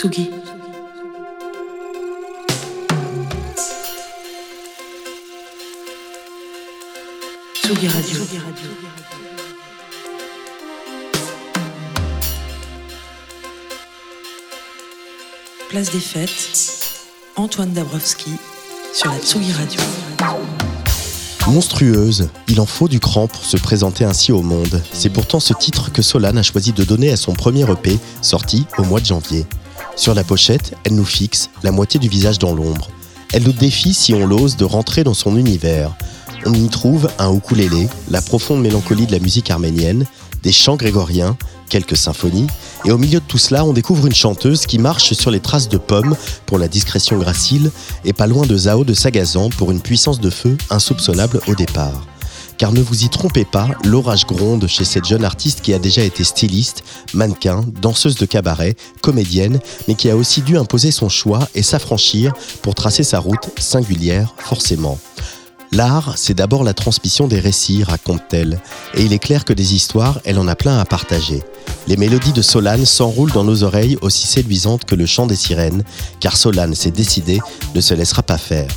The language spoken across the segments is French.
Tsugi. Tsugi Radio. Place des Fêtes, Antoine Dabrowski sur la Tsugi Radio. Monstrueuse, il en faut du cran pour se présenter ainsi au monde. C'est pourtant ce titre que Solane a choisi de donner à son premier EP, sorti au mois de janvier. Sur la pochette, elle nous fixe, la moitié du visage dans l'ombre. Elle nous défie, si on l'ose, de rentrer dans son univers. On y trouve un ukulélé, la profonde mélancolie de la musique arménienne, des chants grégoriens, quelques symphonies, et au milieu de tout cela, on découvre une chanteuse qui marche sur les traces de pommes pour la discrétion gracile et pas loin de Zao de Sagazan pour une puissance de feu insoupçonnable au départ. Car ne vous y trompez pas, l'orage gronde chez cette jeune artiste qui a déjà été styliste, mannequin, danseuse de cabaret, comédienne, mais qui a aussi dû imposer son choix et s'affranchir pour tracer sa route singulière, forcément. L'art, c'est d'abord la transmission des récits, raconte-t-elle, et il est clair que des histoires, elle en a plein à partager. Les mélodies de Solane s'enroulent dans nos oreilles aussi séduisantes que le chant des sirènes, car Solane s'est décidé, ne se laissera pas faire.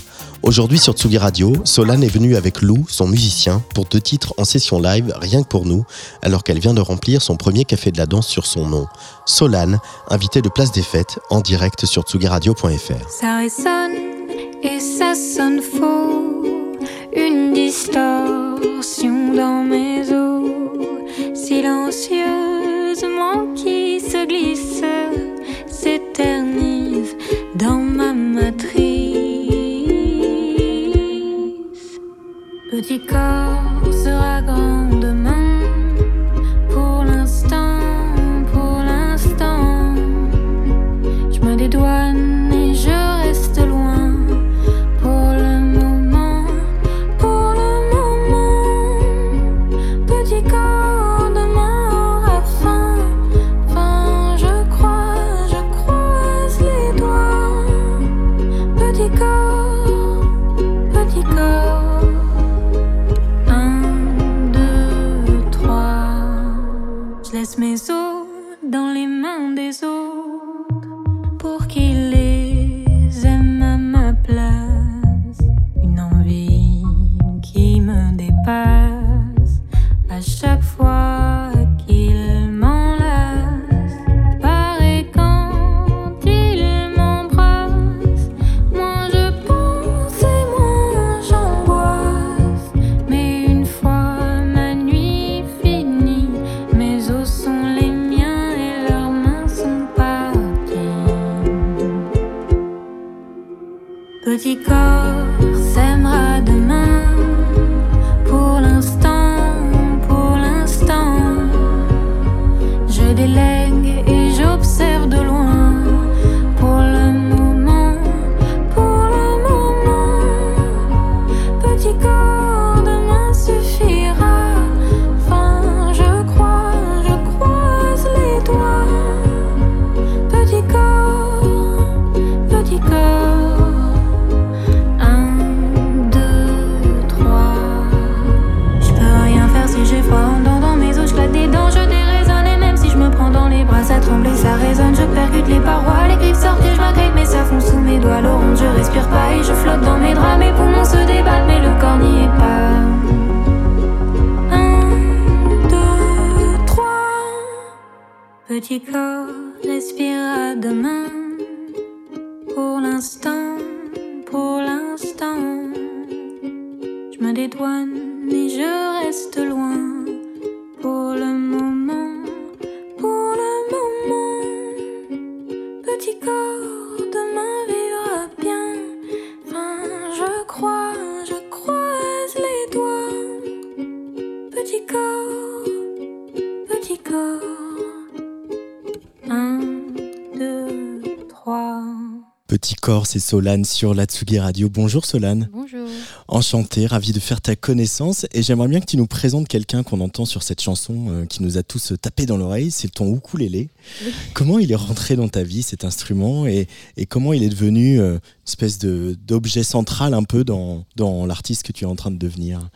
Aujourd'hui sur Tsugi Radio, Solane est venue avec Lou, son musicien, pour deux titres en session live, rien que pour nous, alors qu'elle vient de remplir son premier café de la danse sur son nom. Solane, invitée de Place des Fêtes, en direct sur tsugiradio.fr. Ça résonne et ça sonne faux. Une distorsion dans mes os, silencieusement qui se glisse, s'éternise dans ma matrice. Petit corps sera grand corps, c'est Solane sur la Tsugi Radio. Bonjour Solane. Bonjour. Enchanté, ravi de faire ta connaissance et j'aimerais bien que tu nous présentes quelqu'un qu'on entend sur cette chanson euh, qui nous a tous tapé dans l'oreille, c'est ton ukulélé. Oui. Comment il est rentré dans ta vie cet instrument et, et comment il est devenu euh, une espèce d'objet central un peu dans, dans l'artiste que tu es en train de devenir?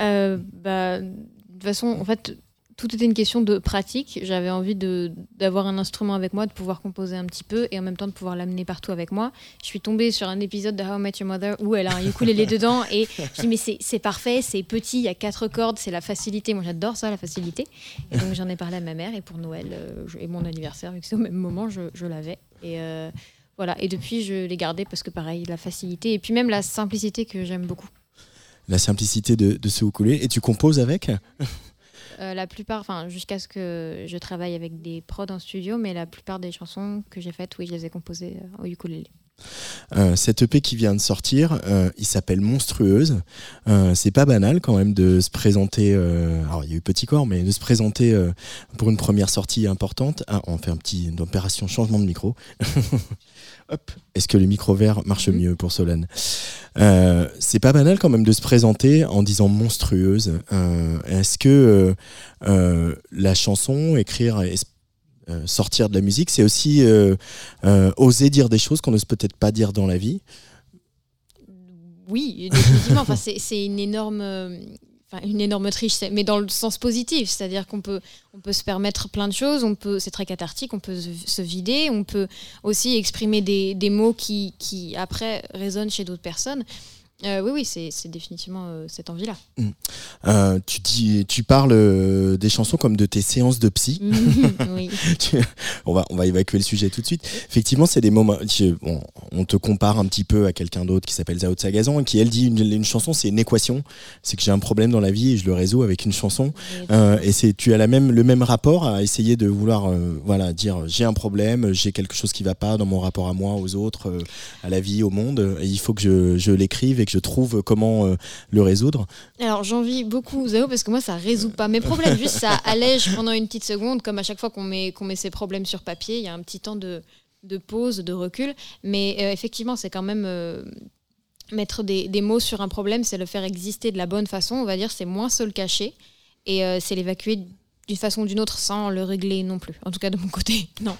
Euh, bah, de toute façon, en fait, tout était une question de pratique. J'avais envie d'avoir un instrument avec moi, de pouvoir composer un petit peu et en même temps de pouvoir l'amener partout avec moi. Je suis tombée sur un épisode de How I Met Your Mother où elle a un ukulélé dedans et je dis mais c'est parfait, c'est petit, il y a quatre cordes, c'est la facilité. Moi j'adore ça, la facilité. Et donc j'en ai parlé à ma mère et pour Noël euh, et mon anniversaire, vu c'est au même moment, je, je l'avais. Et euh, voilà. Et depuis je l'ai gardé parce que pareil, la facilité et puis même la simplicité que j'aime beaucoup. La simplicité de, de ce ukulélé. Et tu composes avec? Euh, la plupart, enfin jusqu'à ce que je travaille avec des prods en studio, mais la plupart des chansons que j'ai faites, oui, je les ai composées euh, au ukulélé. Euh, cette EP qui vient de sortir, il s'appelle Monstrueuse. c'est pas banal quand même de se présenter. alors il y a eu Petit Corps, mais de se présenter pour une première sortie importante. Ah, on fait un petit une opération changement de micro. Hop. Est-ce que le micro vert marche mhm. mieux pour Solane? Euh, C'est pas banal quand même de se présenter en disant monstrueuse. Euh, est-ce que euh, la chanson, écrire, sortir de la musique, c'est aussi oser dire des choses qu'on n'ose peut-être pas dire dans la vie oui, définitivement. enfin, c'est une énorme une énorme triche, mais dans le sens positif, c'est-à-dire qu'on peut, on peut se permettre plein de choses, on peut, c'est très cathartique, on peut se vider, on peut aussi exprimer des, des mots qui, qui après résonnent chez d'autres personnes. Euh, oui, oui, c'est définitivement euh, cette envie-là. Mm. Euh, tu, dis, tu parles des chansons comme de tes séances de psy. oui. on, va, on va évacuer le sujet tout de suite. Effectivement, c'est des moments. on te compare un petit peu à quelqu'un d'autre qui s'appelle Zao Sagazan et qui, elle, dit une, une chanson, c'est une équation. C'est que j'ai un problème dans la vie et je le résous avec une chanson. et c'est tu as la même, le même rapport à essayer de vouloir voilà, dire j'ai un problème, j'ai quelque chose qui va pas dans mon rapport à moi, aux autres, à la vie, au monde. Et il faut que je, je l'écrive que je trouve comment euh, le résoudre. Alors j'envie beaucoup Zao parce que moi ça résout pas mes problèmes, juste ça allège pendant une petite seconde, comme à chaque fois qu'on met, qu'on met ses problèmes sur papier, il y a un petit temps de, de pause, de recul. Mais euh, effectivement, c'est quand même euh, mettre des, des, mots sur un problème, c'est le faire exister de la bonne façon, on va dire, c'est moins se le cacher. Et c'est l'évacuer d'une façon ou d'une autre sans le régler non plus. En tout cas de mon côté, non.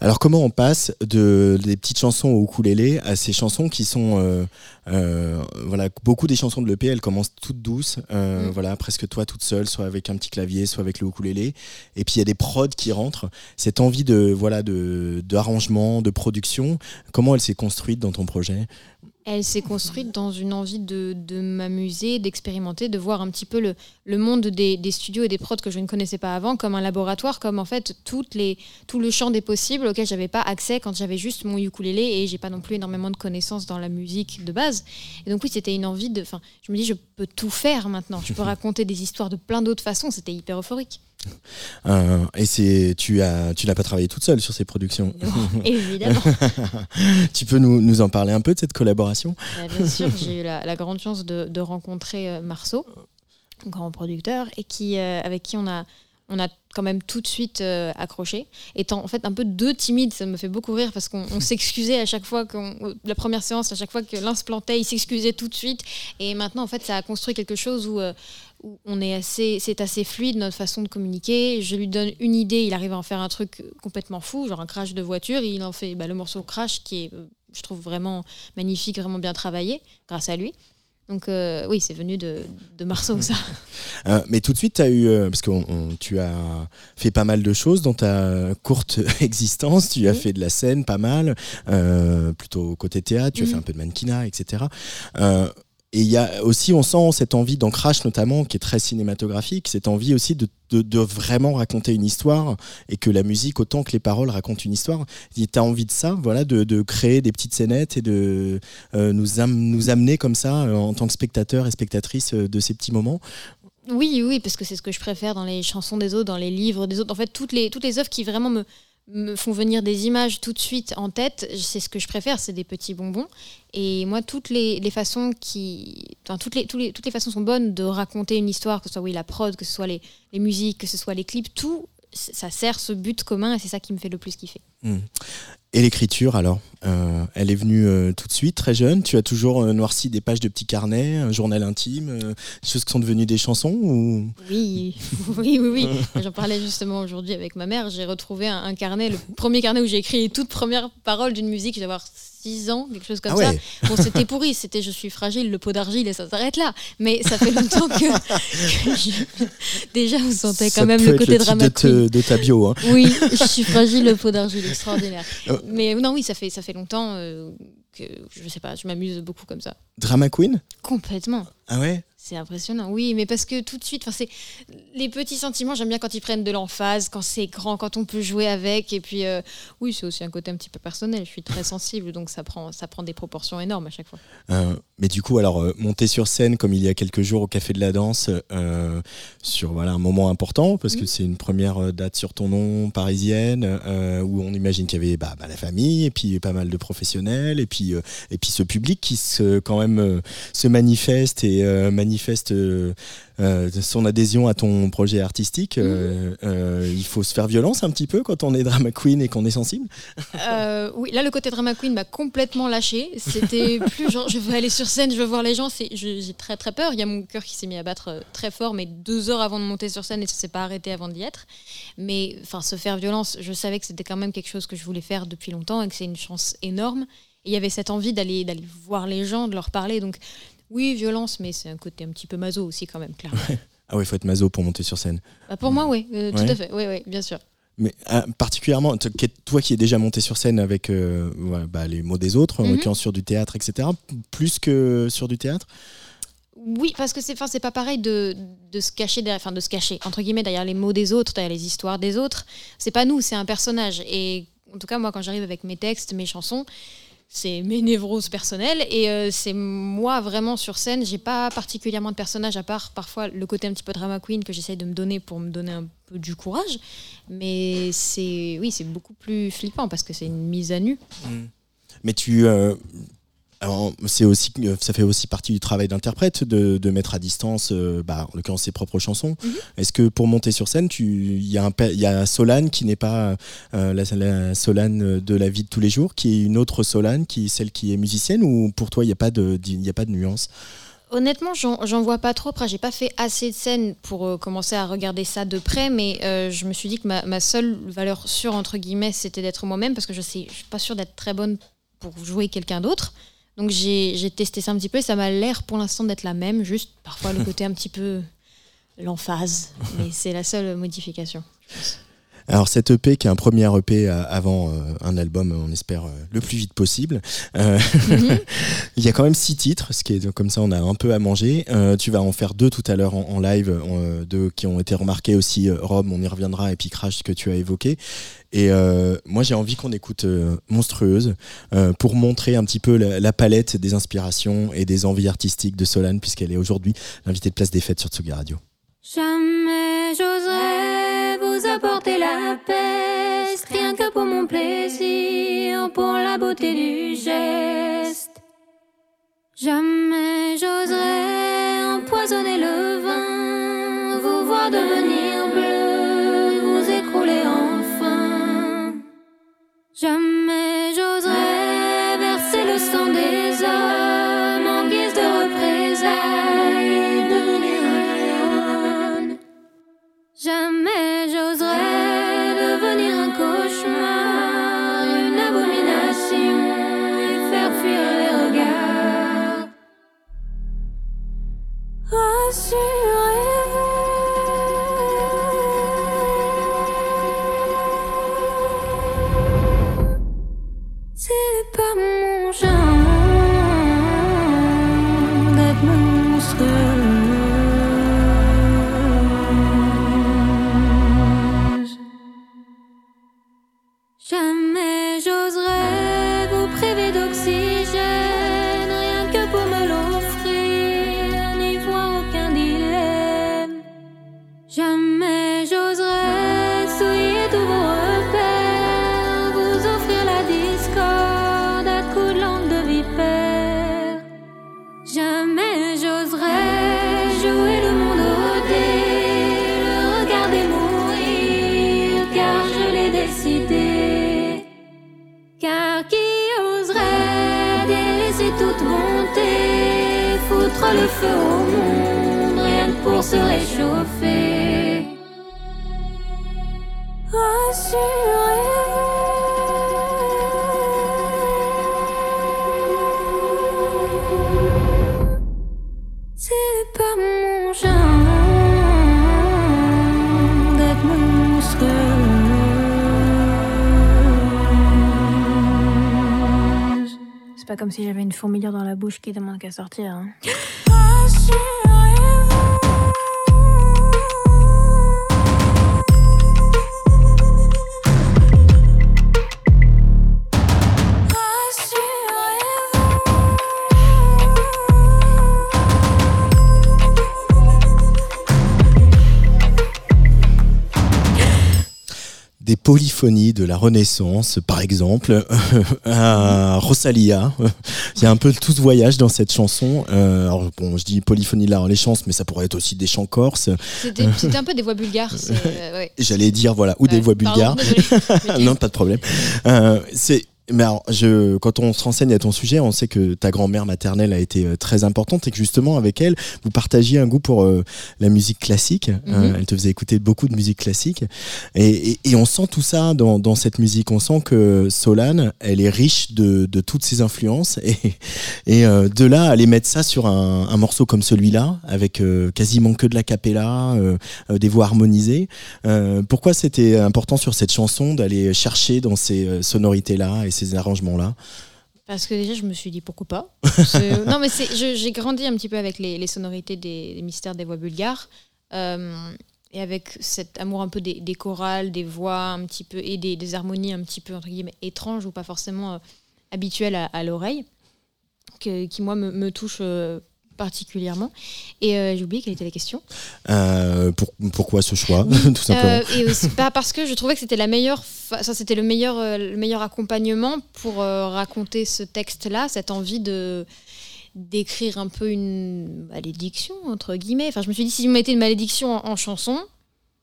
Alors comment on passe de des petites chansons au ukulélé à ces chansons qui sont euh, euh, voilà beaucoup des chansons de l'EP elles commencent toutes douces euh, mm. voilà presque toi toute seule soit avec un petit clavier soit avec le ukulélé et puis il y a des prods qui rentrent cette envie de voilà de d'arrangement de production comment elle s'est construite dans ton projet? Elle s'est construite dans une envie de, m'amuser, d'expérimenter, de voir un petit peu le, le monde des, studios et des prods que je ne connaissais pas avant comme un laboratoire, comme en fait toutes les, tout le champ des possibles auquel j'avais pas accès quand j'avais juste mon ukulélé et j'ai pas non plus énormément de connaissances dans la musique de base. Et donc oui, c'était une envie de... Enfin, je me dis, je peux tout faire maintenant. Je peux raconter des histoires de plein d'autres façons. C'était hyper euphorique. Euh, et c'est tu as tu n'as pas travaillé toute seule sur ces productions. évidemment. tu peux nous, nous, en parler un peu de cette collaboration? Bah, Bien sûr, j'ai eu la, grande chance de, de rencontrer euh, Marceau, grand producteur, et qui euh, avec qui on a on a quand même tout de suite accroché. Étant en fait un peu deux timides, ça me fait beaucoup rire parce qu'on s'excusait à chaque fois la première séance, à chaque fois que l'un se plantait, il s'excusait tout de suite. Et maintenant en fait ça a construit quelque chose où on est assez, c'est assez fluide notre façon de communiquer. Je lui donne une idée, il arrive à en faire un truc complètement fou, genre un crash de voiture. il en fait bah, le morceau crash qui est, je trouve vraiment magnifique, vraiment bien travaillé grâce à lui. Donc euh, oui, c'est venu de, de Marceau, ça. Euh, mais tout de suite, as eu, euh, parce que tu as fait pas mal de choses dans ta courte existence. Tu as fait de la scène pas mal, plutôt côté théâtre. Tu as fait mhm. un peu de mannequinat, etc. Et il y a aussi, on sent cette envie d'ancrage notamment, qui est très cinématographique, cette envie aussi de, vraiment raconter une histoire et que la musique, autant que les paroles, racontent une histoire. Tu as envie de ça, voilà, de, créer des petites scénettes et de euh, nous, nous amener comme ça, euh, en tant que spectateur et spectatrice, euh, de ces petits moments. Oui, oui, parce que c'est ce que je préfère dans les chansons des autres, dans les livres des autres. En fait, toutes les, toutes les œuvres qui vraiment me, me font venir des images tout de suite en tête, c'est ce que je préfère, c'est des petits bonbons. Et moi, toutes les, façons qui, enfin, toutes les, toutes les façons sont bonnes de raconter une histoire, que ce soit oui la prod, que ce soit les, musiques, que ce soit les clips, tout ça sert ce but commun et c'est ça qui me fait le plus kiffer. Hmm. Et l'écriture alors? Euh, elle est venue euh, tout de suite, très jeune. Tu as toujours euh, noirci des pages de petits carnets, un journal intime, des choses qui sont devenues des chansons ou... Oui, oui, oui, oui. J'en parlais justement aujourd'hui avec ma mère. J'ai retrouvé un, un carnet, le premier carnet où j'ai écrit les toutes premières paroles d'une musique. Je vais avoir 6 ans, quelque chose comme Ah ouais. ça. Bon, c'était pourri, c'était Je suis fragile, le pot d'argile et ça s'arrête là. Mais ça fait longtemps que, que je- déjà vous sentez Ça quand même le côté titre drama de, te- de ta bio. hein. Oui, je suis fragile, le pot d'argile, extraordinaire. Mais non, oui, ça fait, ça fait longtemps euh, que, je sais pas, je m'amuse beaucoup comme ça. Drama Queen? Complètement. Ah ouais? C'est impressionnant, oui, mais parce que tout de suite, c'est les petits sentiments. J'aime bien quand ils prennent de l'emphase, quand c'est grand, quand on peut jouer avec. Et puis, euh, oui, c'est aussi un côté un petit peu personnel. Je suis très sensible, donc ça prend, ça prend des proportions énormes à chaque fois. Euh, mais du coup, alors, euh, monter sur scène comme il y a quelques jours au Café de la Danse, euh, sur voilà, un moment important, parce que c'est une première date sur ton nom parisienne, où on imagine qu'il y avait bah, bah, la famille, et puis pas mal de professionnels, et puis, et puis ce public qui se, quand même se manifeste et euh, manifeste euh, euh, son adhésion à ton projet artistique. Euh, euh, il faut se faire violence un petit peu quand on est drama queen et qu'on est sensible? Oui, là, le côté drama queen m'a complètement lâché. C'était plus genre, je veux aller sur scène, je veux voir les gens. J'ai très très peur. Il y a mon cœur qui s'est mis à battre très fort, mais deux heures avant de monter sur scène et ça s'est pas arrêté avant d'y être. Mais enfin, se faire violence, je savais que c'était quand même quelque chose que je voulais faire depuis longtemps et que c'est une chance énorme. Et il y avait cette envie d'aller d'aller voir les gens, de leur parler. Donc oui, violence, mais c'est un côté un petit peu maso aussi quand même, clairement. Ah ouais, il faut être maso pour monter sur scène. Bah, pour moi, oui, euh, tout Ouais. à fait. Oui, oui, bien sûr. Mais ah, particulièrement, toi qui es déjà monté sur scène avec euh, ouais, bah, les mots des autres, en Mhm. l'occurrence sur du théâtre, etc., plus que sur du théâtre? Oui, parce que c'est, c'est pas pareil de, de se cacher derrière, enfin, de se cacher entre guillemets derrière les mots des autres, derrière les histoires des autres. C'est pas nous, c'est un personnage. Et en tout cas, moi, quand j'arrive avec mes textes, mes chansons, c'est mes névroses personnelles et euh, c'est moi vraiment sur scène. J'ai pas particulièrement de personnage à part parfois le côté un petit peu drama queen que j'essaye de me donner pour me donner un peu du courage. Mais c'est, oui, c'est beaucoup plus flippant parce que c'est une mise à nu. Mais tu. euh, c'est aussi, euh, ça fait aussi partie du travail d'interprète de, de mettre à distance, euh, bah, en l'occurrence, ses propres chansons. Mhm. Est-ce que pour monter sur scène, il y, a un pe- il y a Solane qui n'est pas euh, la, la Solane de la vie de tous les jours, qui est une autre Solane, qui est celle qui est musicienne, ou pour toi, il n'y a, pas de- y a pas de nuance? Honnêtement, j'en j'en vois pas trop. Après, j'ai pas fait assez de scènes pour euh, commencer à regarder ça de près, mais euh, je me suis dit que ma, ma seule valeur sûre, entre guillemets, c'était d'être moi-même, parce que je sais, je suis pas sûre d'être très bonne pour jouer quelqu'un d'autre. Donc j'ai testé ça un petit peu et ça m'a l'air pour l'instant d'être la même, juste parfois le côté un petit peu l'emphase, mais c'est la seule modification. Alors cet EP qui est un premier EP euh, avant euh, un album, on espère euh, le plus vite possible. Euh, Mhm. il y a quand même six titres, ce qui est comme ça on a un peu à manger. Euh, tu vas en faire deux tout à l'heure en, en live, deux qui ont été remarqués aussi. Rome, on y reviendra, et puis Crash que tu as évoqué. Et euh, moi j'ai envie qu'on écoute euh, Monstrueuse euh, pour montrer un petit peu la, la palette des inspirations et des envies artistiques de Solane puisqu'elle est aujourd'hui l'invitée de Place des Fêtes sur Tsugi Radio. Rien que pour mon plaisir, pour la beauté du geste. Jamais j'oserais empoisonner le vin, vous voir devenir bleu, vous écrouler enfin. Jamais j'oserais verser le sang des hommes en guise de représailles, devenir un. Jamais Rassurez-vous, feu au monde, rien que pour se réchauffer. Rassurez-vous. C'est pas mon genre d'être monstrueuse. C'est pas comme si j'avais une fourmilière dans la bouche qui demande qu'à sortir. Hein. Des polyphonies de la Renaissance, par exemple, à Rosalia. Il y a un peu tout ce voyage dans cette chanson. Euh, alors bon, je dis polyphonie de la Renaissance, mais ça pourrait être aussi des chants corses. C'était c'était un peu des voix bulgares. euh, ouais. J'allais dire voilà, ou des voix bulgares. non, pas de problème. Euh, c'est mais alors, je, quand on se renseigne à ton sujet, on sait que ta grand-mère maternelle a été euh, très importante et que justement avec elle, vous partagiez un goût pour euh, la musique classique. Euh, Mhm. elle te faisait écouter beaucoup de musique classique et, et, et on sent tout ça dans, dans cette musique. On sent que Solane, elle est riche de, de toutes ses influences et, et euh, de là aller mettre ça sur un, un morceau comme celui-là avec euh, quasiment que de la cappella, euh, euh, des voix harmonisées. Euh, pourquoi c'était important sur cette chanson d'aller chercher dans ces euh, sonorités-là et ces arrangements-là Parce que déjà, je me suis dit pourquoi pas. Non, mais j'ai grandi un petit peu avec les, les sonorités des, des mystères des voix bulgares. euh, et avec cet amour un peu des, des chorales, des voix un petit peu, et des, des harmonies un petit peu, entre guillemets, étranges ou pas forcément euh, habituelles à, à l'oreille, qui, moi, me, me touchent euh, particulièrement. Et euh, j'ai oublié quelle était la question. Euh, pour, Pourquoi ce choix, tout simplement Euh, et aussi, bah, parce que je trouvais que c'était la meilleure, ça c'était le meilleur, euh, le meilleur accompagnement pour raconter ce texte-là, cette envie de d'écrire un peu une malédiction entre guillemets. Enfin, je me suis dit si je mettais une malédiction en, en chanson,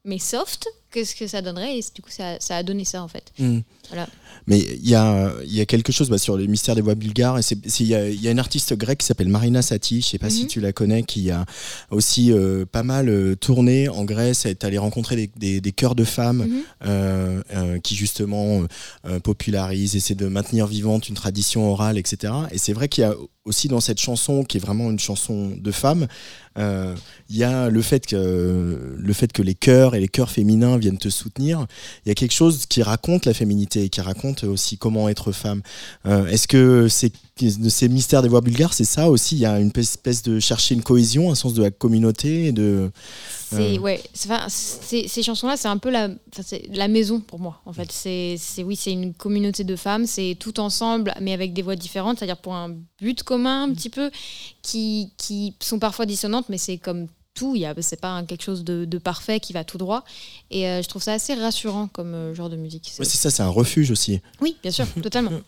mais soft, qu'est-ce que ça donnerait? Et du coup, ça, ça a donné ça en fait. Hmm. Voilà. Mais il y a, y a quelque chose bah, sur les mystères des voix bulgares. Il y, a, y a une artiste grecque qui s'appelle Marina Sati, je sais pas si Mhm. tu la connais, qui a aussi euh, pas mal euh, tourné en Grèce, est allée rencontrer des, des, des chœurs de femmes Mhm. euh, qui justement popularisent, essaient de maintenir vivante une tradition orale, etc. Et c'est vrai qu'il y a aussi dans cette chanson, qui est vraiment une chanson de femmes, euh, il y a le fait, que, le fait que les chœurs et les chœurs féminins viennent te soutenir. Il y a quelque chose qui raconte la féminité et qui raconte aussi comment être femme. Euh, Est-ce que c'est de ces mystères des voix bulgares, c'est ça aussi Il y a une espèce de chercher une cohésion, un sens de la communauté de. C'est Euh. ouais, enfin, ces chansons-là, c'est un peu la, la maison pour moi. En fait, c'est- oui, c'est une communauté de femmes, c'est tout ensemble, mais avec des voix différentes, c'est-à-dire pour un but commun un petit peu, qui qui sont parfois dissonantes, mais c'est comme tout, il c'est pas quelque chose de, de parfait qui va tout droit. Et euh, je trouve ça assez rassurant comme euh, genre de musique. C'est- ça, c'est un refuge aussi. oui, bien sûr, totalement.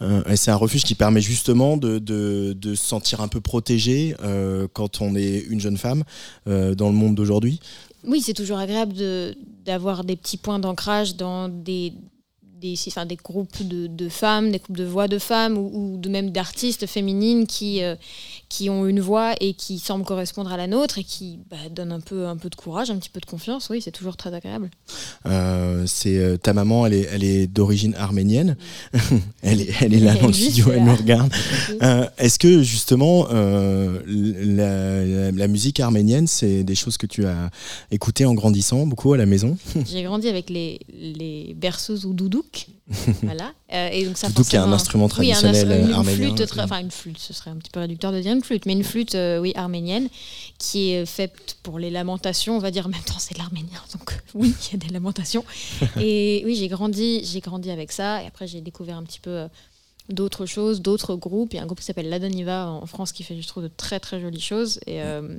Euh, et c'est un refuge qui permet justement de, de, de se sentir un peu protégé quand on est une jeune femme dans le monde d'aujourd'hui. Oui, c'est toujours agréable de- d'avoir des petits points d'ancrage dans des, des, enfin, des groupes de, de femmes, des groupes de voix de femmes ou, ou de même d'artistes féminines qui, euh, qui ont une voix et qui semblent correspondre à la nôtre et qui bah, donnent un peu, un peu de courage, un petit peu de confiance. Oui, c'est toujours très agréable. Euh, c'est euh, ta maman, elle est, elle est d'origine arménienne. elle, est, elle est là Elle dans le studio, elle nous regarde. Euh, Est-ce que justement euh, la, la- la musique arménienne, c'est des choses que tu as écoutées en grandissant beaucoup à la maison? J'ai grandi avec les, les berceuses ou doudouk. voilà. Euh, et donc ça Surtout qu'il y a un instrument Oui, un traditionnel une, euh, arménien. flûte, très- enfin une flûte, ce serait un petit peu réducteur de dire une flûte, mais une flûte, euh, oui, arménienne, qui est faite pour les lamentations, on va dire. En même temps, c'est de l'arménien, donc euh, oui, il y a des lamentations. et oui, j'ai grandi, j'ai grandi avec ça, et après j'ai découvert un petit peu euh, d'autres choses, d'autres groupes. Il y a un groupe qui s'appelle Ladoniva en France qui fait, je trouve, de très très jolies choses. Et, euh,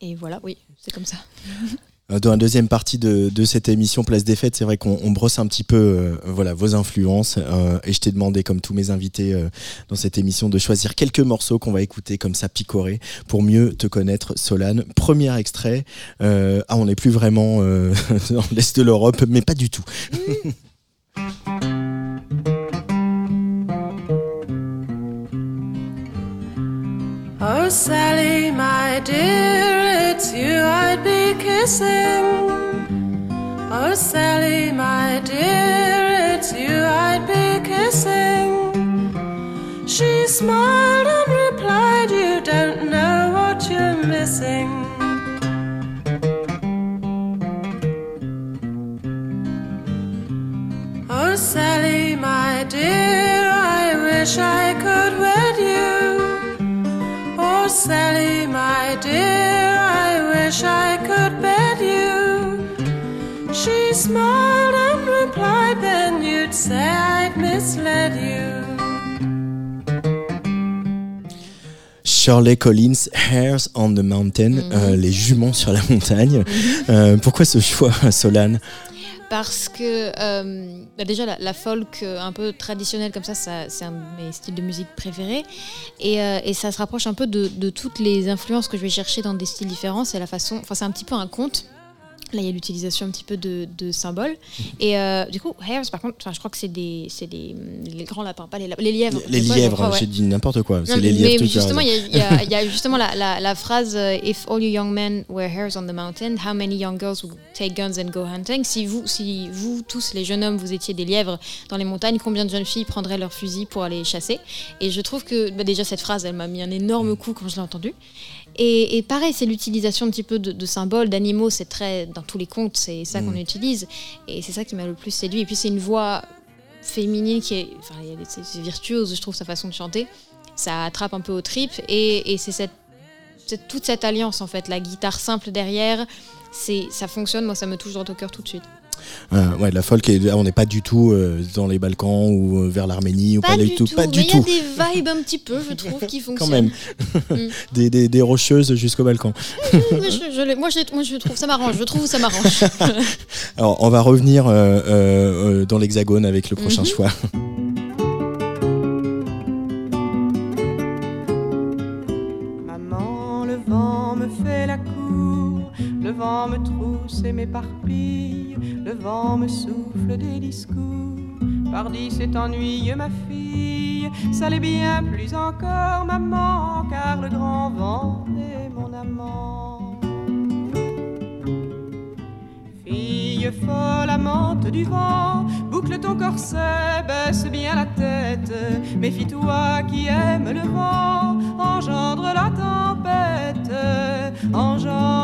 et voilà, oui, c'est comme ça. Euh, Dans la deuxième partie de, de cette émission Place des Fêtes, c'est vrai qu'on on brosse un petit peu euh, voilà, vos influences. euh, et je t'ai demandé, comme tous mes invités euh, dans cette émission, de choisir quelques morceaux qu'on va écouter comme ça picorés pour mieux te connaître, Solane. Premier extrait. euh, ah, on n'est plus vraiment dans l'Est de l'Europe, mais pas du tout. Oh, Sally, my dear, was you I'd be kissing. Oh, Sally, my dear, it's you I'd be kissing. She smiled and replied, You don't know what you're missing. Oh, Sally, my dear, I wish I could wait. Oh, Sally, my dear, I wish I could bed you. She smiled and replied, Then you'd say I'd misled you. Shirley Collins, Hares on the Mountain, Mhm. euh, les juments sur la montagne. Euh, pourquoi ce choix, Solane? Parce que euh, bah déjà la, folk euh, un peu traditionnelle comme ça, ça c'est un de mes styles de musique préférés. Et, euh, et ça se rapproche un peu de, de toutes les influences que je vais chercher dans des styles différents. C'est la façon, enfin c'est un petit peu un conte. Là, il y a l'utilisation un petit peu de, de symboles. Et euh, du coup, hares, par contre, je crois que c'est des, des les grands lapins, pas les, les lièvres. Les lièvres, ouais. j'ai dit n'importe quoi. C'est les lièvres. mais justement, il y, a- y y justement la, la, la phrase euh, If all you young men were hares on the mountain, how many young girls would take guns and go hunting? Si vous, si vous tous les jeunes hommes, vous étiez des lièvres dans les montagnes, combien de jeunes filles prendraient leurs fusils pour aller chasser? Et je trouve que bah, déjà cette phrase, elle m'a mis un énorme coup quand je l'ai entendue. Et, et pareil, c'est l'utilisation un petit peu de, de symboles, d'animaux, c'est très dans tous les contes, c'est ça qu'on utilise, et c'est ça qui m'a le plus séduit. Et puis c'est une voix féminine qui est, enfin, c'est virtuose, je trouve sa façon de chanter. Ça attrape un peu aux tripes. Et, et c'est cette, toute cette alliance en fait, la guitare simple derrière, c'est ça fonctionne, moi ça me touche droit au cœur tout de suite. Euh, ouais, la folk, est- on n'est pas du tout euh, dans les Balkans ou euh, vers l'Arménie ou pas, du tout. Pas mais du il y a des vibes un petit peu, je trouve, qui Quand fonctionnent. même. Mm. des, des, des rocheuses jusqu'au Balkan. Moi, je, je l'ai- moi, je, moi, je trouve ça m'arrange, je trouve ça m'arrange. Alors, on va revenir euh, dans l'Hexagone avec le prochain Mhm. choix. Le vent me trousse et m'éparpille, le vent me souffle des discours. Pardi, c'est ennuyeux, ma fille, ça l'est bien plus encore, maman, car le grand vent est mon amant. Fille folle, amante du vent, boucle ton corset, baisse bien la tête. Méfie-toi qui aime le vent, engendre la tempête, engendre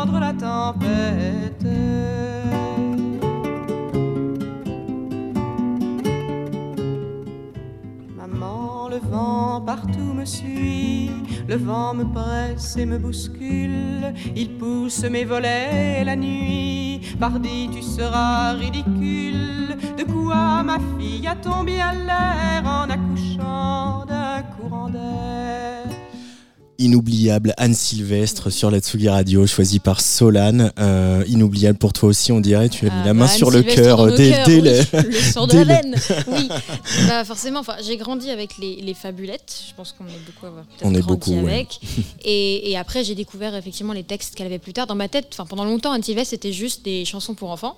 Maman, le vent partout me suit, le vent me presse et me bouscule, il pousse mes volets la nuit, pardi tu seras ridicule, de quoi ma fille a-t-on bien l'air en accouchant d'un courant d'air Inoubliable Anne Sylvestre sur la Tsugi Radio, choisie par Solane. Euh, inoubliable pour toi aussi, on dirait. Tu as mis Ah, la main bah, sur Anne le cœur dès, dès oui. le. le de la laine. Oui, bah forcément. Enfin, j'ai grandi avec les, les fabulettes. Je pense qu'on est beaucoup à avoir peut-être On est grandi beaucoup, ouais. avec. Et, et après, j'ai découvert effectivement les textes qu'elle avait plus tard dans ma tête. Enfin, pendant longtemps, Anne Sylvestre c'était juste des chansons pour enfants.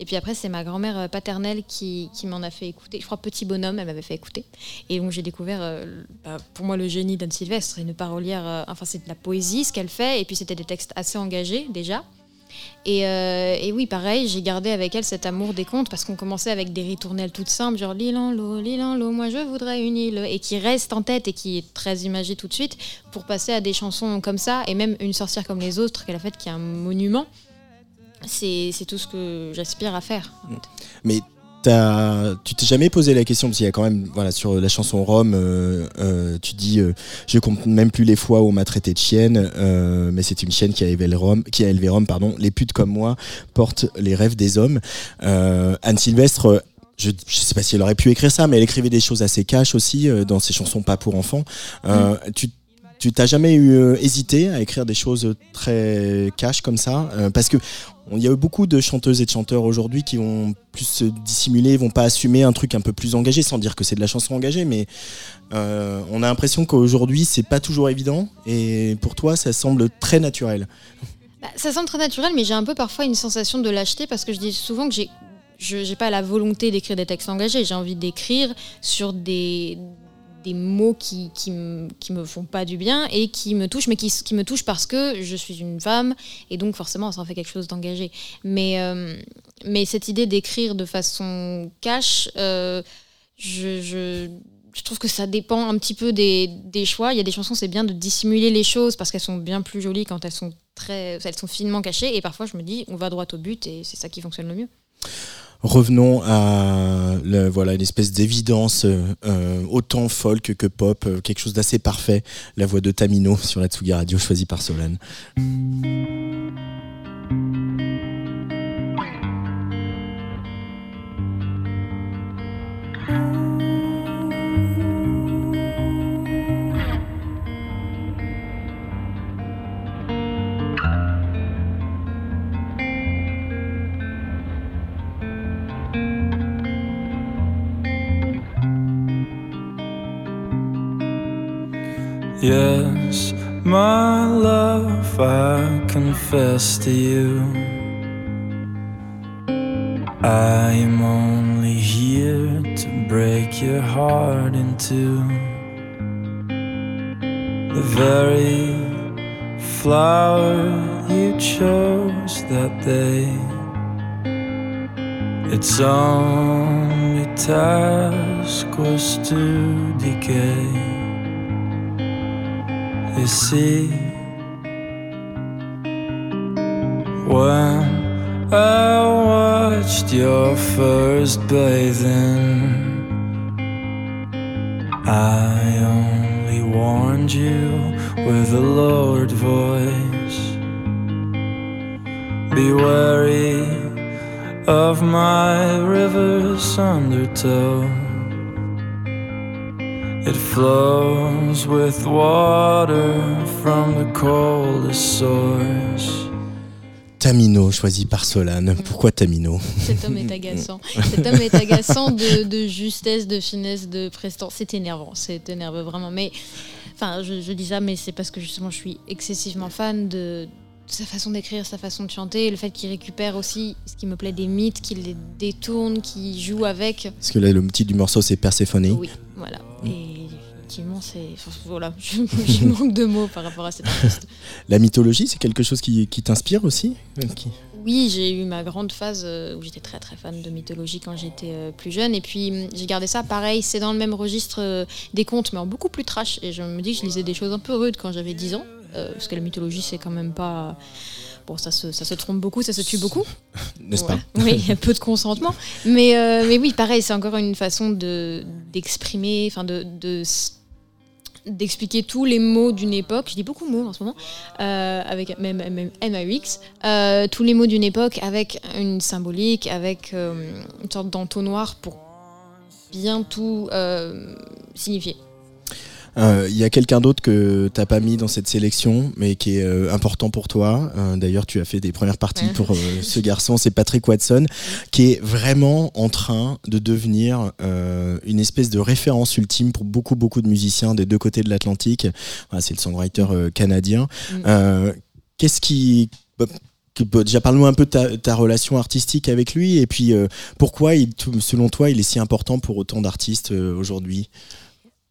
Et puis après, c'est ma grand-mère euh, paternelle qui, qui m'en a fait écouter. Je crois Petit Bonhomme, elle m'avait fait écouter. Et donc j'ai découvert, euh, bah, pour moi, le génie d'Anne Sylvestre, une parolière. euh, enfin, c'est de la poésie ce qu'elle fait. Et puis c'était des textes assez engagés déjà. Et, et oui, pareil, j'ai gardé avec elle cet amour des contes parce qu'on commençait avec des ritournelles toutes simples, genre l'île en l'eau, l'île en l'eau, moi je voudrais une île, et qui reste en tête et qui est très imagée tout de suite pour passer à des chansons comme ça, et même Une sorcière comme les autres qu'elle a faite, qui est un monument. C'est tout ce que j'aspire à faire. en fait. Mais tu t'es jamais posé la question, parce qu'il y a quand même, voilà, sur la chanson Rome, euh, euh, tu dis, euh, je compte même plus les fois où on m'a traité de chienne, euh, mais c'est une chienne qui a élevé le Rome, qui a élevé Rome, pardon. Les putes comme moi portent les rêves des hommes. Euh, Anne Sylvestre. euh, Je, je sais pas si elle aurait pu écrire ça, mais elle écrivait des choses assez cash aussi euh, dans ses chansons pas pour enfants. Euh, Tu tu t'as jamais eu euh, hésité à écrire des choses très cash comme ça euh, Parce que il y a eu beaucoup de chanteuses et de chanteurs aujourd'hui qui vont plus se dissimuler, vont pas assumer un truc un peu plus engagé, sans dire que c'est de la chanson engagée, mais euh, on a l'impression qu'aujourd'hui c'est pas toujours évident. Et pour toi, ça semble très naturel. Bah, ça semble très naturel, mais j'ai un peu parfois une sensation de lâcheté parce que je dis souvent que j'ai je j'ai pas la volonté d'écrire des textes engagés. J'ai envie d'écrire sur des des mots qui, qui, me- font pas du bien et qui me touchent, mais qui, qui me touchent parce que je suis une femme et donc forcément ça en fait quelque chose d'engagé. Mais, euh, mais cette idée d'écrire de façon cash, euh, je, je, je trouve que ça dépend un petit peu des, des choix. Il y a des chansons, c'est bien de dissimuler les choses parce qu'elles sont bien plus jolies quand elles sont très, elles sont finement cachées. Et parfois, je me dis, on va droit au but et c'est ça qui fonctionne le mieux. Revenons à le, voilà une espèce d'évidence euh, autant folk que pop, euh, quelque chose d'assez parfait. La voix de Tamino sur la Tsugi Radio, choisie par Solane. Yes, my love, I confess to you. I am only here to break your heart into the very flower you chose that day. Its only task was to decay. You see, when I watched your first bathing, I only warned you with a lowered voice. Be wary of my river's undertow. It flows with water from the coldest source. Tamino, choisi par Solane. Pourquoi Tamino? Cet homme est agaçant. Cet homme est agaçant de, de justesse, de finesse, de prestance. C'est énervant, c'est énervant vraiment. Mais enfin, je, je dis ça, mais c'est parce que justement, je suis excessivement fan de, sa façon d'écrire, sa façon de chanter, le fait qu'il récupère aussi, ce qui me plaît, des mythes, qu'il les détourne, qu'il joue avec. Parce que là, le titre du morceau, c'est Perséphone. Oui, voilà. Et effectivement, c'est. Voilà, je, je manque de mots par rapport à cet artiste. La mythologie, c'est quelque chose qui, qui t'inspire aussi Qui- Oui, j'ai eu ma grande phase euh, où j'étais très très fan de mythologie quand j'étais euh, plus jeune. Et puis hum, j'ai gardé ça pareil, c'est dans le même registre euh, des contes, mais en beaucoup plus trash. Et je me dis que je lisais des choses un peu rudes quand j'avais 10 ans. euh, parce que la mythologie, c'est quand même pas. Bon, ça se, ça se trompe beaucoup, ça se tue beaucoup. N'est-ce Ouais. pas Oui, il y a peu de consentement. Mais, euh, mais oui, pareil, c'est encore une façon de d'exprimer, enfin de, de d'expliquer tous les mots d'une époque. Je dis beaucoup de mots en ce moment, euh, avec même, même MAUX, euh, tous les mots d'une époque avec une symbolique, avec euh, une sorte d'entonnoir pour bien tout euh, signifier. Euh, Il y a quelqu'un d'autre que t'as pas mis dans cette sélection, mais qui est euh, important pour toi. Euh, D'ailleurs, tu as fait des premières parties Ouais. pour ce garçon, c'est Patrick Watson, qui est vraiment en train de devenir une espèce de référence ultime pour beaucoup, beaucoup de musiciens des deux côtés de l'Atlantique. Voilà, c'est le songwriter canadien. Mm. Qu'est-ce qui bah, bah, déjà parle-nous un peu de ta, ta relation artistique avec lui et puis euh, pourquoi il, selon toi il est si important pour autant d'artistes euh, aujourd'hui?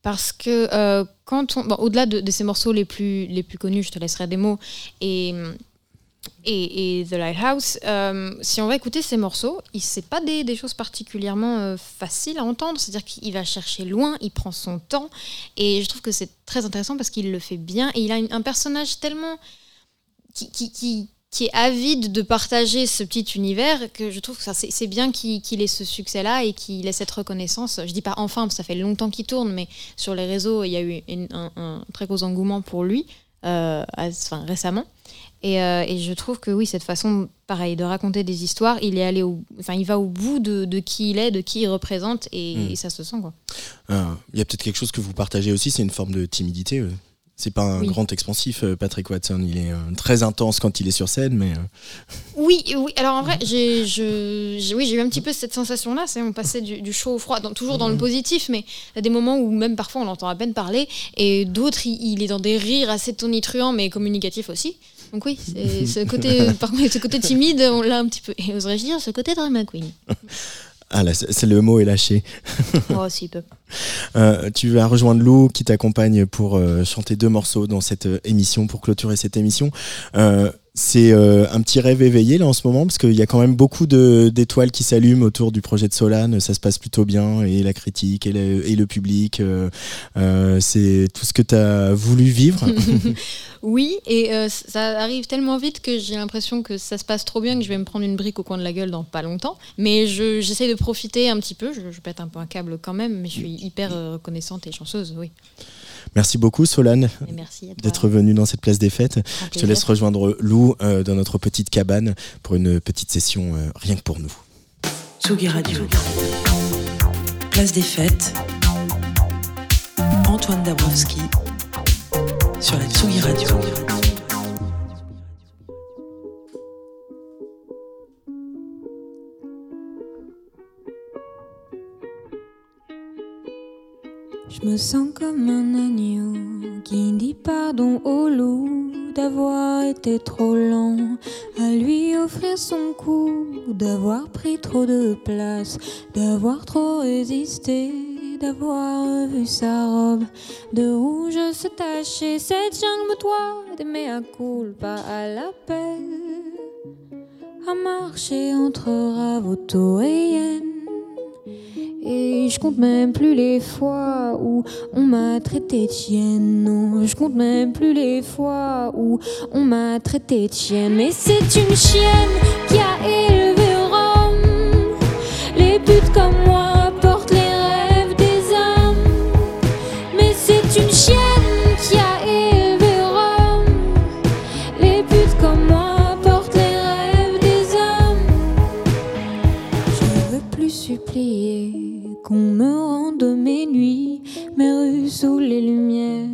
Parce que euh, quand on, bon, au-delà de, de ces morceaux les plus, les plus connus, je te laisserai des mots, et, et, The Lighthouse, euh, si on va écouter ces morceaux, il c'est pas des, des choses particulièrement euh, faciles à entendre, c'est-à-dire qu'il va chercher loin, il prend son temps, et je trouve que c'est très intéressant parce qu'il le fait bien, et il a un personnage tellement qui, qui, qui est avide de partager ce petit univers que je trouve que c'est, bien qu'il, ait ce succès-là et qu'il ait cette reconnaissance. Je dis pas enfin, parce que ça fait longtemps qu'il tourne, mais sur les réseaux, il y a eu une- un, un très gros engouement pour lui euh, enfin, récemment. Et, euh, et je trouve que oui, cette façon, pareil, de raconter des histoires, il est allé au, enfin, il va au bout de, de qui il est, de qui il représente, et, Mm. et ça se sent quoi. Euh, Il y a peut-être quelque chose que vous partagez aussi, c'est une forme de timidité. C'est pas un Oui. grand expansif, euh, Patrick Watson. Il est euh, très intense quand il est sur scène, mais euh, Oui, oui. Alors en vrai, j'ai, je, oui, j'ai eu un petit peu cette sensation-là. C'est on passait du, du chaud au froid, dans- toujours dans le positif, mais il y a des moments où même parfois on l'entend à peine parler, et d'autres, il, il est dans des rires assez tonitruants, mais communicatifs aussi. Donc oui, ce côté, par contre, ce côté timide, on l'a un petit peu. Et oserais-je dire, ce côté drama queen. ah là, c'est le mot est lâché. Oh, si peu. Euh, tu vas rejoindre Lou qui t'accompagne pour euh, chanter deux morceaux dans cette euh, émission, pour clôturer cette émission. Euh, C'est euh, un petit rêve éveillé là en ce moment parce qu'il y a quand même beaucoup d'étoiles qui s'allument autour du projet de Solane. Ça se passe plutôt bien et la critique et le, et le public. Euh, euh, c'est tout ce que tu as voulu vivre. oui, et ça arrive tellement vite que j'ai l'impression que ça se passe trop bien que je vais me prendre une brique au coin de la gueule dans pas longtemps. Mais j'essaie de profiter un petit peu. Je, je pète un peu un câble quand même, mais je suis hyper reconnaissante et chanceuse, oui. Merci beaucoup Solane d'être venue dans cette place des fêtes. Je te laisse rejoindre Lou euh, dans notre petite cabane pour une petite session euh, rien que pour nous. Tsugi Radio. Place des fêtes. Antoine Dabrowski sur la Tsugi Radio. Je me sens comme un agneau qui dit pardon au loup d'avoir été trop lent à lui offrir son coup, d'avoir pris trop de place, d'avoir trop résisté, d'avoir vu sa robe de rouge se tacher. Cette jungle me doit d'aimer à pas à l'appel, à marcher entre Ravoto et Yen et je compte même plus les fois où on m'a traité de chienne. Non, je compte même plus les fois où on m'a traité de chienne. Mais c'est une chienne qui a élevé Rome. Les putes comme moi mes rues sous les lumières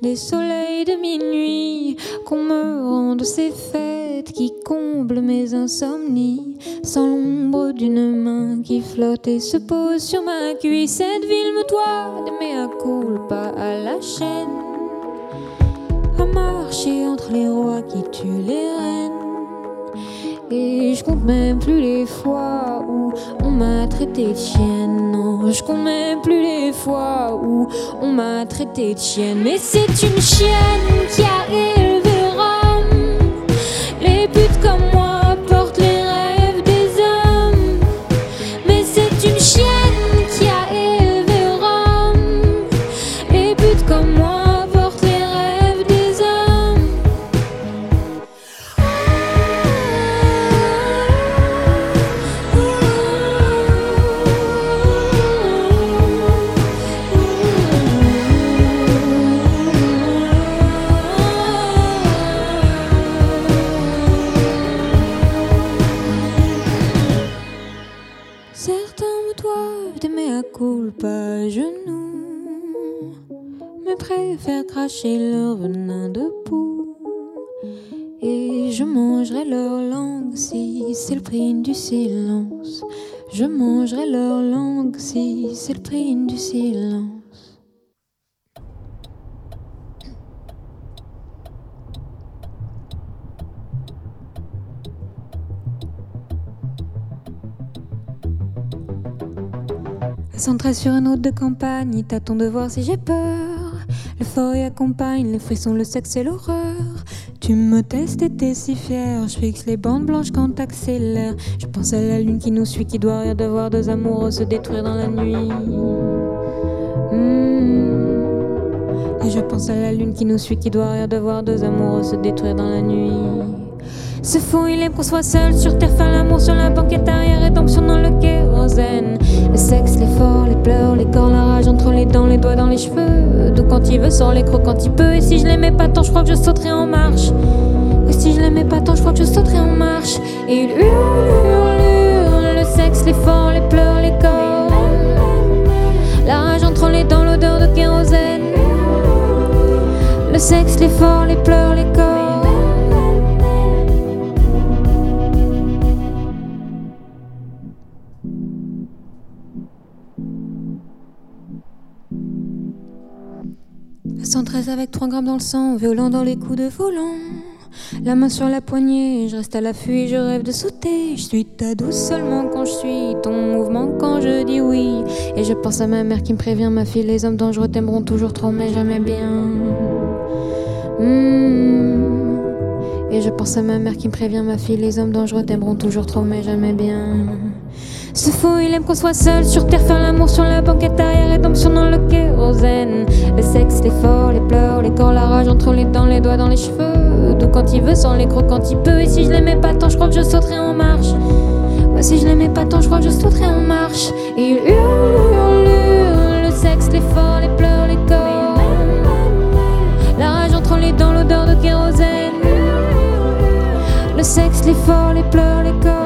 des soleils de minuit, qu'on me rende ces fêtes qui comblent mes insomnies, sans l'ombre d'une main qui flotte et se pose sur ma cuisse. Cette ville me doit d'aimer à pas à la chaîne, à marcher entre les rois qui tuent les reines. Je compte même plus les fois où on m'a traité de chienne. Non, je compte même plus les fois où on m'a traité de chienne. Mais c'est une chienne qui a élevé cracher leur venin de poux. Et je mangerai leur langue si c'est le prix du silence. Je mangerai leur langue si c'est le prix du silence. Centré sur un autre de campagne, il t'attend de voir si j'ai peur. Le forêt accompagne les frissons, le sexe et l'horreur. Tu me testes et t'es si fier. Je fixe les bandes blanches quand t'accélères. Je pense à la lune qui nous suit, qui doit rire de voir deux amoureux se détruire dans la nuit. Hmm. Et je pense à la lune qui nous suit, qui doit rire de voir deux amoureux se détruire dans la nuit. Ce fou, il aime qu'on soit seul sur terre, faire l'amour sur la banquette arrière, rédemption dans le Le sexe, l'effort, les pleurs, les corps, la rage entre les dents, les doigts dans les cheveux. D'où quand il veut, sort les crocs quand il peut. Et si je l'aimais pas tant, je crois que je sauterais en marche. Et si je l'aimais pas tant, je crois que je sauterais en marche. Et il hurle, hurle, hurle. Le sexe, l'effort, les pleurs, les corps. La rage entre les dents, l'odeur de kérosène. Le sexe, l'effort, les pleurs, les corps. 113 avec 3 grammes dans le sang, violent dans les coups de volant. La main sur la poignée, je reste à l'affût, je rêve de sauter. Je suis ta douce seulement quand je suis ton mouvement quand je dis oui. Et je pense à ma mère qui me prévient, ma fille, les hommes dangereux t'aimeront toujours trop, mais jamais bien. Hmm. Et je pense à ma mère qui me prévient, ma fille, les hommes dangereux t'aimeront toujours trop, mais jamais bien. Ce fou, il aime qu'on soit seul sur terre, faire l'amour sur la banquette arrière, rédemption dans entre les dents, les doigts dans les cheveux. D'où quand il veut, sans les crocs quand il peut. Et si je l'aimais pas tant, je crois que je sauterais en marche. Si je l'aimais pas tant, je crois que je sauterais en marche. Il hurle, hurle, le sexe, les forts, les pleurs, les corps. La rage entre les dents, l'odeur de kérosène. Le sexe, les forts, les pleurs, les corps.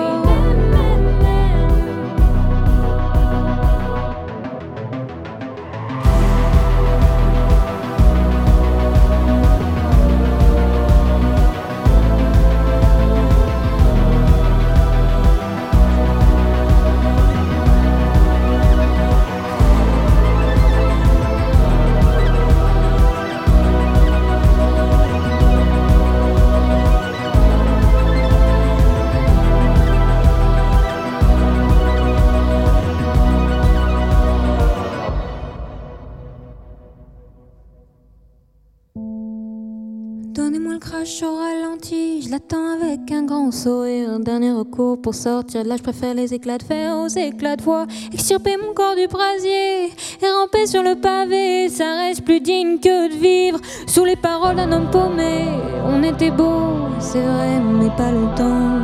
Pour sortir de là, je préfère les éclats de fer aux éclats de voix. Extirper mon corps du brasier et ramper sur le pavé, ça reste plus digne que de vivre sous les paroles d'un homme paumé. On était beau, c'est vrai, mais pas longtemps.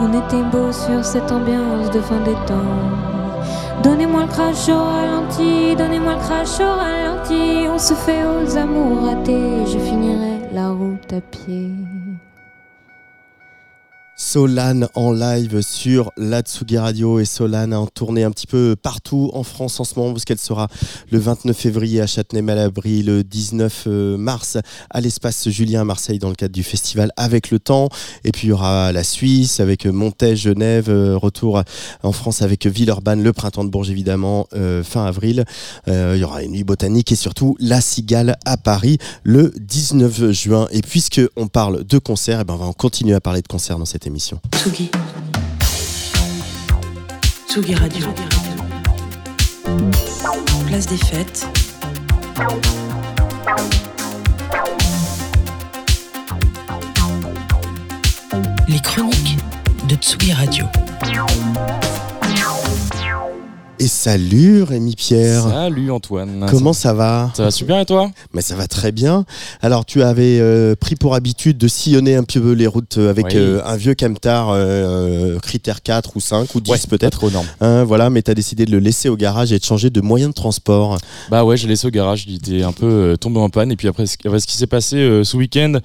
On était beau sur cette ambiance de fin des temps. Donnez-moi le crash au ralenti, donnez-moi le crash au ralenti. On se fait aux amours ratés, je finirai la route à pied. Solane en live sur la Tsugi Radio et Solane en tournée un petit peu partout en France en ce moment parce qu'elle sera le 29 février à Châtenay-Malabry, le 19 euh, mars à l'espace Julien à Marseille dans le cadre du festival Avec le Temps et puis il y aura la Suisse avec Montaigne, Genève, euh, retour en France avec Villeurbanne, le printemps de Bourges évidemment euh, fin avril. Il y aura une nuit botanique et surtout la Cigale à Paris le 19 juin et puisque on parle de concerts, eh ben on va continuer à parler de concerts dans cette émission. Tsugi. Tsugi Radio. Place des fêtes. Les chroniques de Tsugi Radio. Et salut Rémi Pierre. Salut Antoine. Comment ça va ça va super et toi Mais ça va très bien. Alors tu avais euh, pris pour habitude de sillonner un peu les routes avec Oui. euh, un vieux camtar euh, euh, critère 4 ou 5 ou 10 Ouais, pas peut-être. trop énorme. Hein, voilà, mais tu as décidé de le laisser au garage et de changer de moyen de transport. Bah ouais, j'ai laissé au garage, il était un peu euh, tombé en panne. Et puis après, ce, après ce qui s'est passé euh, ce week-end,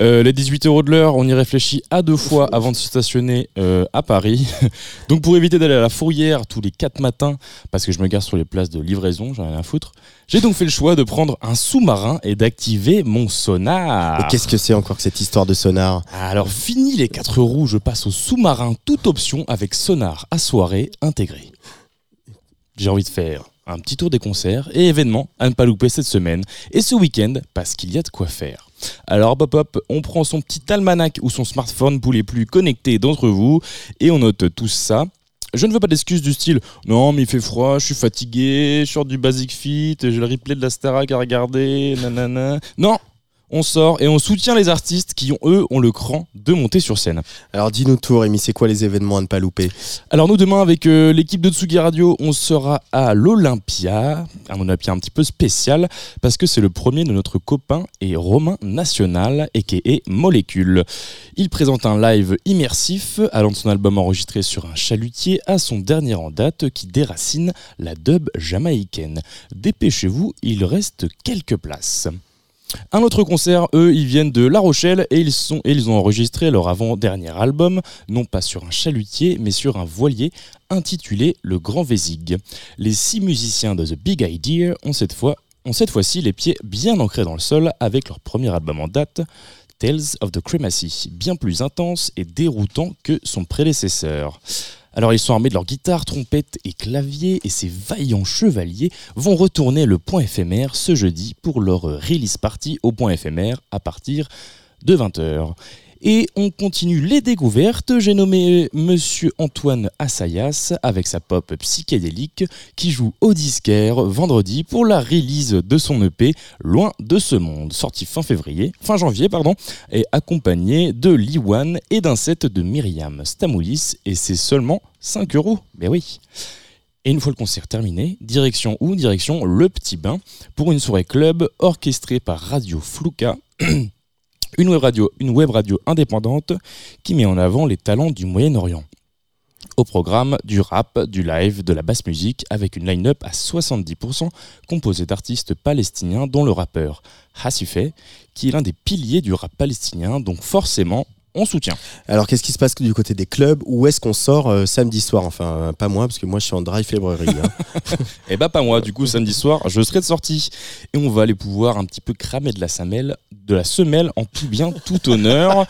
euh, les 18 euros de l'heure, on y réfléchit à deux fois avant de se stationner euh, à Paris. Donc pour éviter d'aller à la fourrière tous les 4 matins, parce que je me gare sur les places de livraison, j'en ai rien à foutre, j'ai donc fait le choix de prendre un sous-marin et d'activer mon sonar. Et qu'est-ce que c'est encore que cette histoire de sonar? Alors fini les 4 roues, je passe au sous-marin, toute option avec sonar à soirée intégré. J'ai envie de faire un petit tour des concerts et événements à ne pas louper cette semaine et ce week-end parce qu'il y a de quoi faire. Alors hop hop, on prend son petit almanach ou son smartphone pour les plus connectés d'entre vous et on note tout ça. Je ne veux pas d'excuses du style non mais il fait froid, je suis fatigué, je sors du Basic Fit, j'ai le replay de la Starac à regarder, nanana. Non, on sort et on soutient les artistes qui ont eux ont le cran de monter sur scène. Alors dis-nous tout Rémi, c'est quoi les événements à ne pas louper? Alors nous demain avec euh, l'équipe de Tsugi Radio, on sera à l'Olympia, un Olympia un petit peu spécial parce que c'est le premier de notre copain et Romain National a.k.a. Molécule. Il présente un live immersif allant de son album enregistré sur un chalutier à son dernier en date qui déracine la dub jamaïcaine. Dépêchez-vous, il reste quelques places. Un autre concert, eux, ils viennent de La Rochelle et ils, ont enregistré leur avant-dernier album, non pas sur un chalutier, mais sur un voilier intitulé Le Grand Vésig. Les six musiciens de The Big Idea ont cette fois ont cette fois-ci les pieds bien ancrés dans le sol avec leur premier album en date, Tales of the Cremacy, bien plus intense et déroutant que son prédécesseur. Alors ils sont armés de leurs guitares, trompettes et claviers et ces vaillants chevaliers vont retourner le point éphémère ce jeudi pour leur release party au point éphémère à partir de 20h. Et on continue les découvertes. J'ai nommé Monsieur Antoine Assayas avec sa pop psychédélique qui joue au disquaire vendredi pour la release de son EP Loin de ce monde, sorti fin février, fin janvier pardon, et accompagné de Liwan et d'un set de Myriam Stamoulis et c'est seulement 5 euros. Mais oui. Et une fois le concert terminé, direction ou direction Le Petit Bain pour une soirée club orchestrée par Radio Flouka une web radio, une web radio indépendante qui met en avant les talents du Moyen-Orient. Au programme du rap, du live, de la basse musique, avec une line-up à 70% composée d'artistes palestiniens, dont le rappeur Hassifeh, qui est l'un des piliers du rap palestinien, donc forcément on soutient. Alors, qu'est-ce qui se passe du côté des clubs? Où est-ce qu'on sort euh, samedi soir? Enfin, euh, pas moi, parce que moi, je suis en drive février. Hein. Eh bah, pas moi. Du coup, samedi soir, je serai de sortie. Et on va aller pouvoir un petit peu cramer de la semelle, de la semelle en tout bien, tout honneur.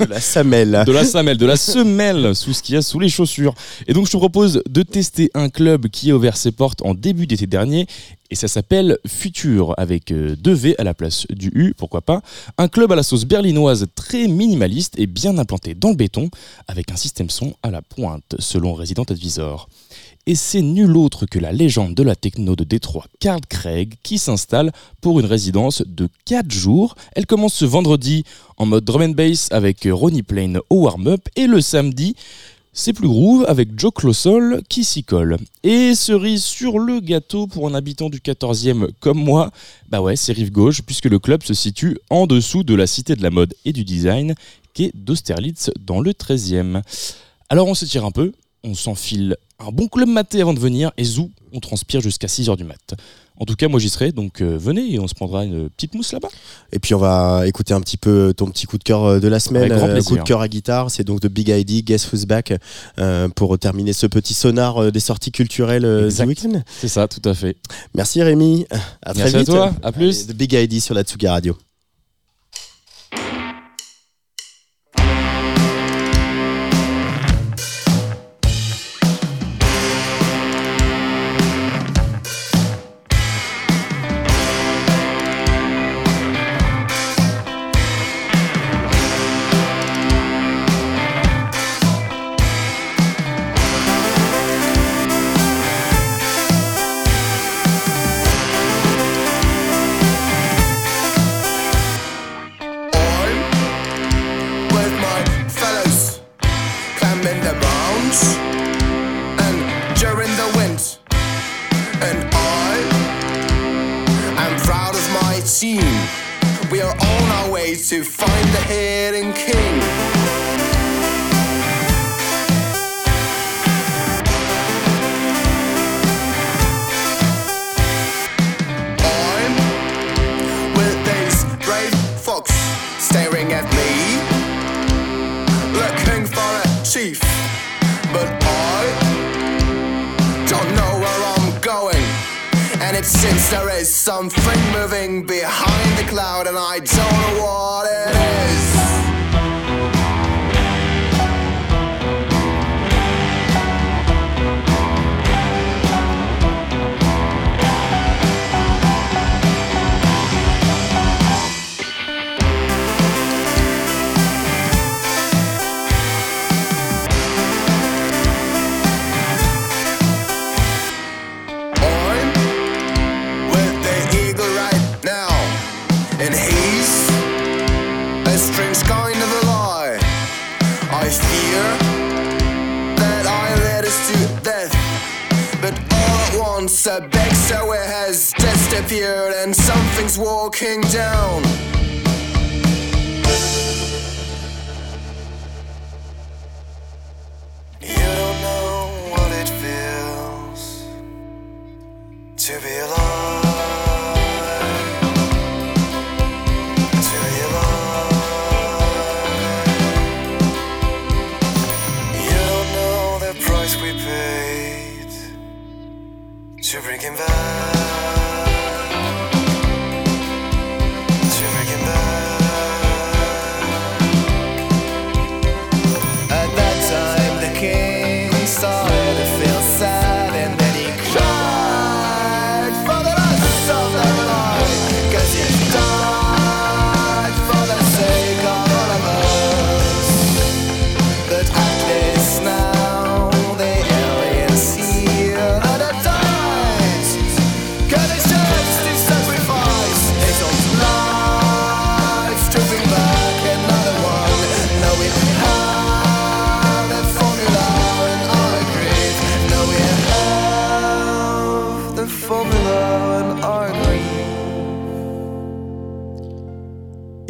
de la semelle. De la semelle, de la semelle, sous ce qu'il y a sous les chaussures. Et donc, je te propose de tester un club qui a ouvert ses portes en début d'été dernier et ça s'appelle Futur avec euh, deux V à la place du U, pourquoi pas. Un club à la sauce berlinoise très minimaliste et bien implanté dans le béton avec un système son à la pointe selon Resident Advisor. Et c'est nul autre que la légende de la techno de Détroit, Carl Craig, qui s'installe pour une résidence de 4 jours. Elle commence ce vendredi en mode drum and bass avec Ronnie Plain au warm-up et le samedi c'est plus groove avec Joe Closol qui s'y colle. Et cerise sur le gâteau pour un habitant du 14e comme moi, bah ouais, c'est rive gauche puisque le club se situe en dessous de la cité de la mode et du design qui est d'Austerlitz dans le 13e. Alors on se tire un peu, on s'enfile un bon club maté avant de venir et zou, on transpire jusqu'à 6h du mat. En tout cas, moi j'y serai, donc euh, venez et on se prendra une petite mousse là-bas. Et puis on va écouter un petit peu ton petit coup de cœur euh, de la semaine, euh, coup de cœur à guitare. C'est donc de Big ID, Guess Who's Back, euh, pour terminer ce petit sonar euh, des sorties culturelles euh, du week-end. C'est ça, tout à fait. Merci Rémi, à très Merci à vite. toi, à plus. The Big ID sur la Tsuga Radio. But I don't know where I'm going. And it seems there is something moving behind the cloud, and I don't know what a big sour has disappeared, and something's walking down.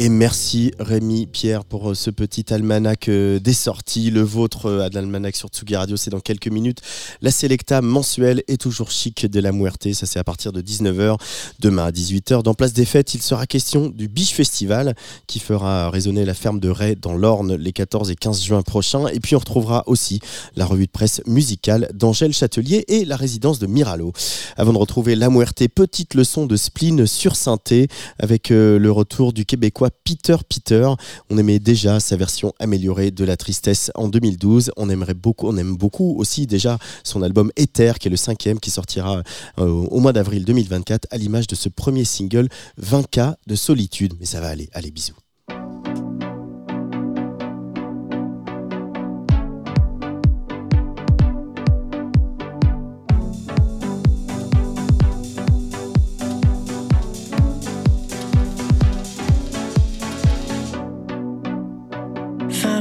Et merci Rémi Pierre pour euh, ce petit almanach euh, des sorties. Le vôtre euh, à l'almanach sur Tsugi Radio, c'est dans quelques minutes. La Selecta mensuelle est toujours chic de la Muerte. Ça, c'est à partir de 19h. Demain à 18h, dans Place des Fêtes, il sera question du Biche Festival qui fera résonner la ferme de Ray dans l'Orne les 14 et 15 juin prochains. Et puis, on retrouvera aussi la revue de presse musicale d'Angèle Châtelier et la résidence de Miralo. Avant de retrouver la Muerte, petite leçon de spleen sur synthé avec le retour du Québécois Peter Peter. On aimait déjà sa version améliorée de La Tristesse en 2012. On aimerait beaucoup, on aime beaucoup aussi déjà son album Ether, qui est le cinquième, qui sortira euh, au mois d'avril 2024, à l'image de ce premier single 20K de solitude. Mais ça va aller. Allez, bisous.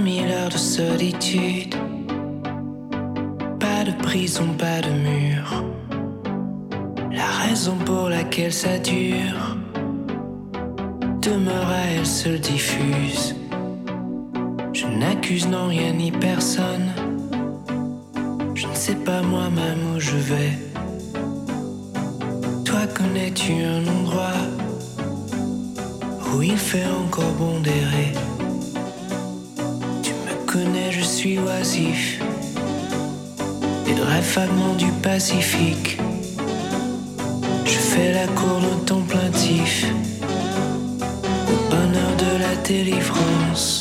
20 000 heures de solitude. Pas de prison, pas de mur. La raison pour laquelle ça dure demeure à elle seule diffuse. Je n'accuse non rien ni personne. Je ne sais pas moi-même où je vais. Toi connais-tu un endroit où il fait encore bon suis oisif. Et de rêves vaguement du Pacifique. Je fais la cour de ton plaintif. Au bonheur de la délivrance.